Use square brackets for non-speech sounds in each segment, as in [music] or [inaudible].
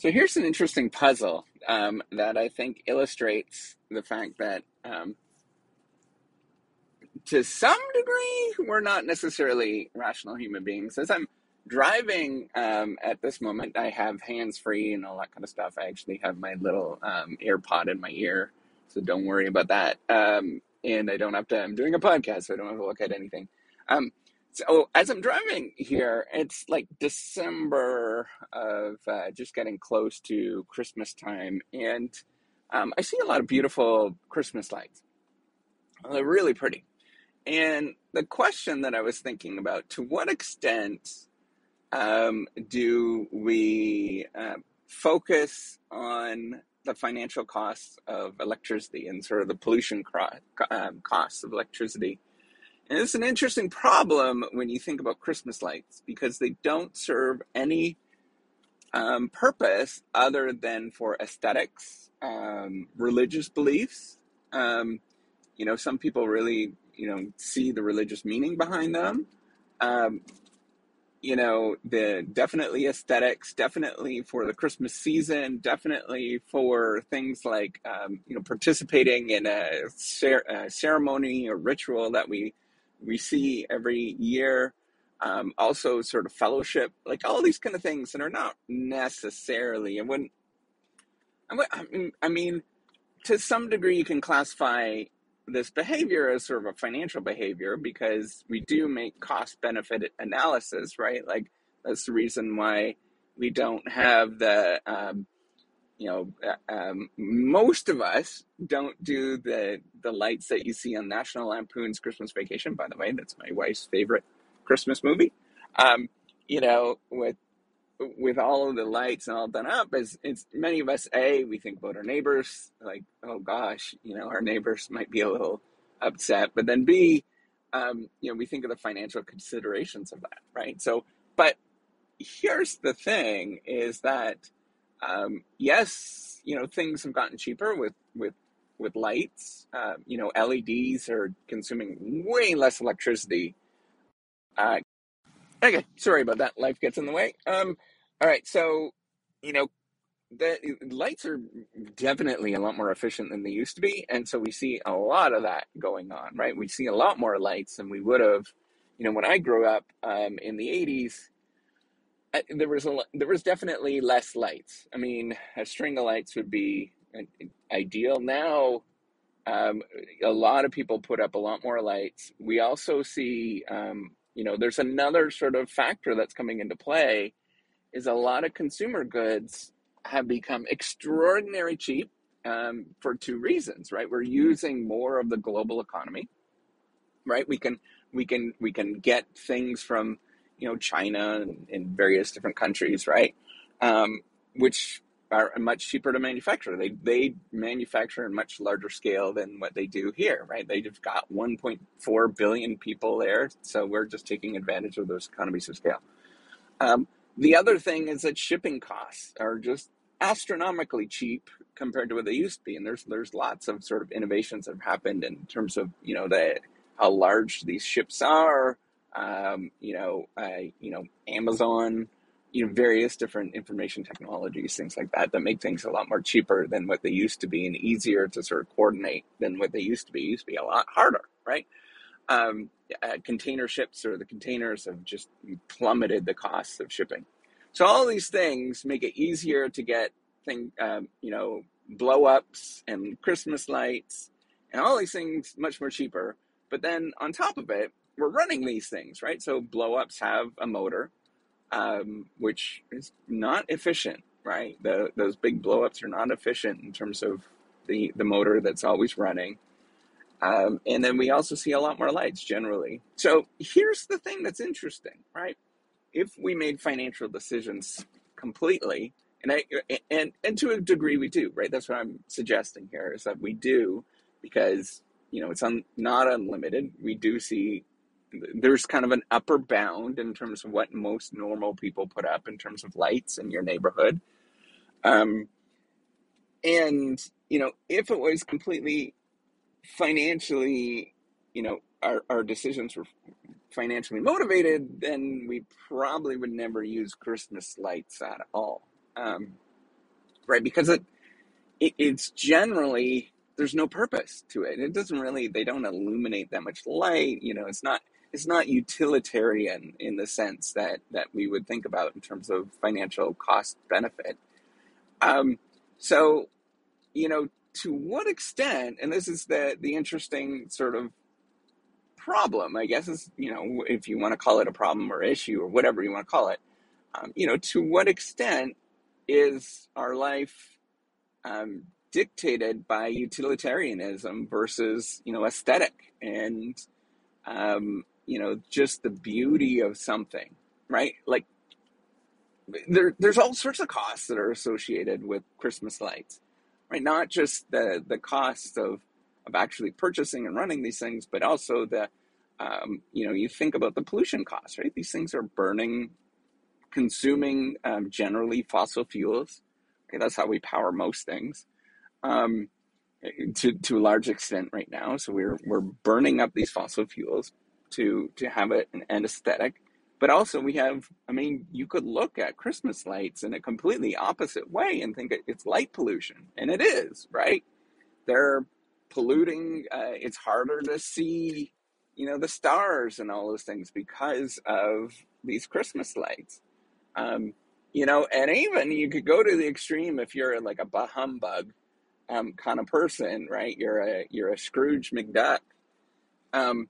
So here's an interesting puzzle um, that I think illustrates the fact that, um, to some degree, we're not necessarily rational human beings. As I'm driving um, at this moment, I have hands free and all that kind of stuff. I actually have my little um, AirPod in my ear, so don't worry about that. Um, and I don't have to. I'm doing a podcast, so I don't have to look at anything. Um, so as I'm driving here, it's like December of uh, just getting close to Christmas time, and um, I see a lot of beautiful Christmas lights. They're really pretty. And the question that I was thinking about: to what extent um, do we uh, focus on the financial costs of electricity and sort of the pollution um, costs of electricity? And it's an interesting problem when you think about Christmas lights because they don't serve any um, purpose other than for aesthetics, um, religious beliefs. Um, you know, some people really, you know, see the religious meaning behind them. Um, you know, the definitely aesthetics, definitely for the Christmas season, definitely for things like, um, you know, participating in a, cer- a ceremony or ritual that we we see every year. Um, also, sort of fellowship, like all these kind of things that are not necessarily. And mean, I mean, to some degree, you can classify this behavior as sort of a financial behavior because we do make cost benefit analysis, right? Like that's the reason why we don't have the um, you know, uh, um, most of us don't do the the lights that you see on National Lampoon's Christmas Vacation. By the way, that's my wife's favorite Christmas movie. Um, you know, with with all of the lights and all done up, as it's many of us, a we think about our neighbors, like, oh gosh, you know, our neighbors might be a little upset, but then b, um, you know, we think of the financial considerations of that, right? So, but here's the thing: is that um, yes, you know things have gotten cheaper with with with lights. Uh, you know, LEDs are consuming way less electricity. Uh, okay, sorry about that. Life gets in the way. Um, all right, so you know the lights are definitely a lot more efficient than they used to be, and so we see a lot of that going on. Right, we see a lot more lights than we would have. You know, when I grew up um, in the '80s, there was a there was definitely less lights. I mean, a string of lights would be ideal. Now, um, a lot of people put up a lot more lights. We also see, um, you know, there's another sort of factor that's coming into play, is a lot of consumer goods have become extraordinary cheap um, for two reasons, right? We're using more of the global economy, right? We can we can we can get things from you know China and in various different countries, right? Um, which are much cheaper to manufacture. They they manufacture in much larger scale than what they do here, right? They've got 1.4 billion people there, so we're just taking advantage of those economies of scale. Um, the other thing is that shipping costs are just astronomically cheap compared to what they used to be, and there's there's lots of sort of innovations that have happened in terms of you know the how large these ships are, um, you know, uh, you know, Amazon, you know, various different information technologies, things like that, that make things a lot more cheaper than what they used to be and easier to sort of coordinate than what they used to be. It used to be a lot harder, right? Um, uh, container ships or the containers have just plummeted the costs of shipping. So all these things make it easier to get thing, um, you know, blow ups and Christmas lights and all these things much more cheaper. But then on top of it, we're running these things, right? So blowups have a motor, um, which is not efficient, right? The, those big blowups are not efficient in terms of the, the motor that's always running. Um, and then we also see a lot more lights generally. So here's the thing that's interesting, right? If we made financial decisions completely, and I and and to a degree we do, right? That's what I'm suggesting here is that we do because you know it's un, not unlimited. We do see there's kind of an upper bound in terms of what most normal people put up in terms of lights in your neighborhood. Um, and, you know, if it was completely financially, you know, our, our decisions were financially motivated, then we probably would never use Christmas lights at all. Um, right? Because it, it it's generally there's no purpose to it. It doesn't really they don't illuminate that much light. You know, it's not it's not utilitarian in the sense that that we would think about in terms of financial cost benefit. Um, so you know, to what extent, and this is the the interesting sort of problem, I guess, is you know, if you want to call it a problem or issue or whatever you want to call it, um, you know, to what extent is our life um, dictated by utilitarianism versus you know aesthetic and um, you know just the beauty of something, right? Like there, there's all sorts of costs that are associated with Christmas lights, right? Not just the the cost of of actually purchasing and running these things, but also the um, you know you think about the pollution costs, right? These things are burning, consuming um, generally fossil fuels. Okay, that's how we power most things. Um, to to a large extent right now. So we're we're burning up these fossil fuels to to have it an, an aesthetic. But also we have, I mean, you could look at Christmas lights in a completely opposite way and think it's light pollution, and it is, right? They're polluting. Uh, it's harder to see, you know, the stars and all those things because of these Christmas lights. Um, you know, and even you could go to the extreme if you're like a bah humbug um, kind of person, right? You're a you're a Scrooge McDuck. Um,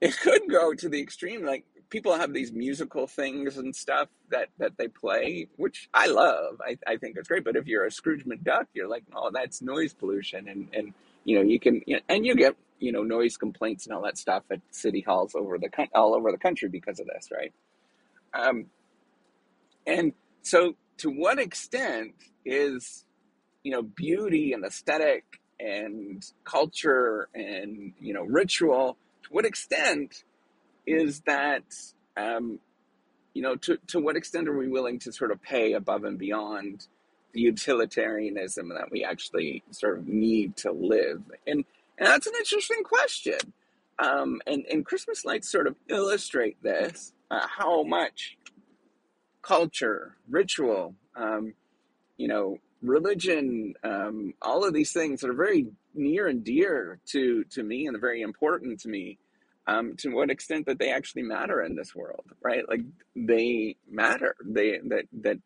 it could go to the extreme. Like people have these musical things and stuff that that they play, which I love. I, I think it's great. But if you're a Scrooge McDuck, you're like, oh, that's noise pollution, and and you know you can you know, and you get you know noise complaints and all that stuff at city halls over the all over the country because of this, right? Um, and so, to what extent is you know beauty and aesthetic and culture and you know ritual? To what extent is that um, you know to to what extent are we willing to sort of pay above and beyond the utilitarianism that we actually sort of need to live? And and that's an interesting question. Um, and and Christmas lights sort of illustrate this uh, how much culture, ritual, um, you know, religion, um, all of these things that are very near and dear to to me and very important to me. Um, to what extent that they actually matter in this world, right? Like they matter. They that that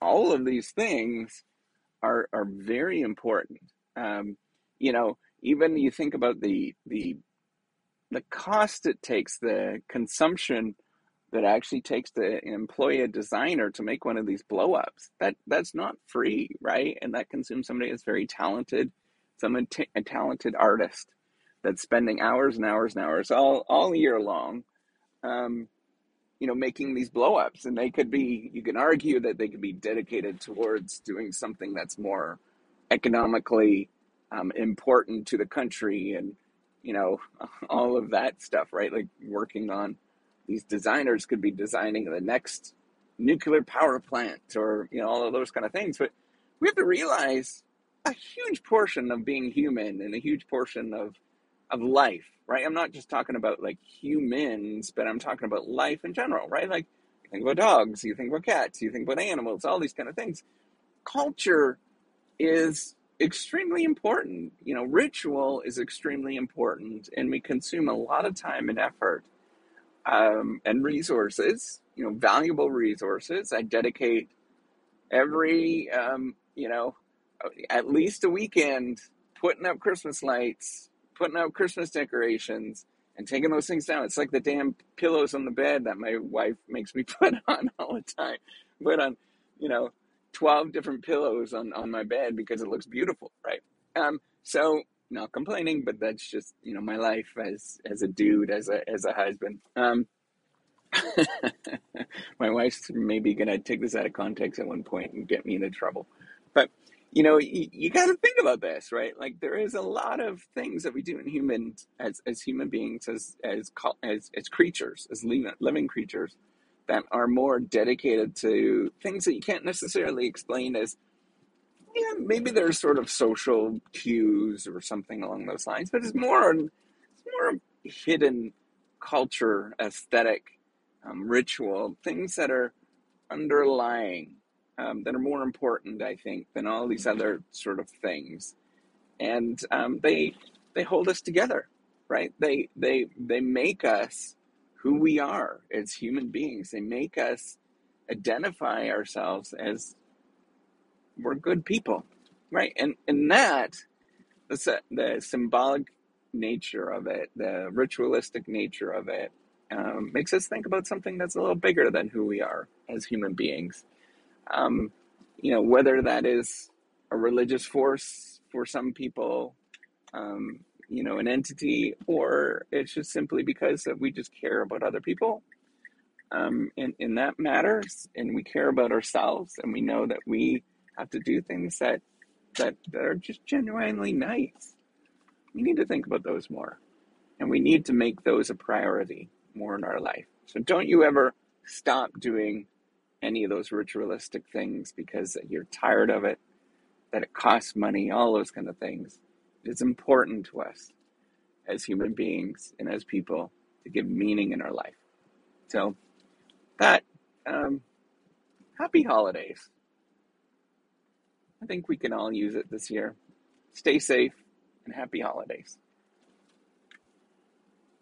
all of these things are are very important. Um, you know, even you think about the the the cost it takes, the consumption that actually takes to employ a designer to make one of these blow ups. That that's not free, right? And that consumes somebody that's very talented, t- a talented artist that's spending hours and hours and hours all all year long, um, you know, making these blow ups. And they could be, you can argue that they could be dedicated towards doing something that's more economically um, important to the country and you know [laughs] all of that stuff, right? Like working on these designers could be designing the next nuclear power plant or you know all of those kind of things but we have to realize a huge portion of being human and a huge portion of of life right? I'm not just talking about like humans but i'm talking about life in general right? Like you think about dogs you think about cats you think about animals all these kind of things. Culture is extremely important you know ritual is extremely important and we consume a lot of time and effort um, and resources, you know, valuable resources. I dedicate every, um, you know, at least a weekend putting up Christmas lights, putting up Christmas decorations, and taking those things down. It's like the damn pillows on the bed that my wife makes me [laughs] put on all the time. Put on, you know, 12 different pillows on, on my bed because it looks beautiful, right? Um, so not complaining, but that's just you know my life as as a dude, as a as a husband. Um, [laughs] my wife's maybe gonna take this out of context at one point and get me into trouble, but you know you, you got to think about this, right? Like there is a lot of things that we do in humans as as human beings, as as as as creatures, as living living creatures that are more dedicated to things that you can't necessarily explain as yeah, maybe there's sort of social cues or something along those lines, but it's more it's more hidden culture, aesthetic, um, ritual things that are underlying um, that are more important, I think, than all these other sort of things, and um, they they hold us together, right? They they they make us who we are as human beings. They make us identify ourselves as we're good people, right? And and that the the symbolic nature of it, the ritualistic nature of it, um, makes us think about something that's a little bigger than who we are as human beings. Um, you know, whether that is a religious force for some people, um, you know, an entity, or it's just simply because we just care about other people. Um, and, and that matters, and we care about ourselves, and we know that we have to do things that that, that are just genuinely nice. We need to think about those more, and we need to make those a priority more in our life. So don't you ever stop doing any of those ritualistic things because you're tired of it, that it costs money, all those kind of things. It's important to us as human beings and as people to give meaning in our life. So that um, happy holidays. I think we can all use it this year. Stay safe and happy holidays.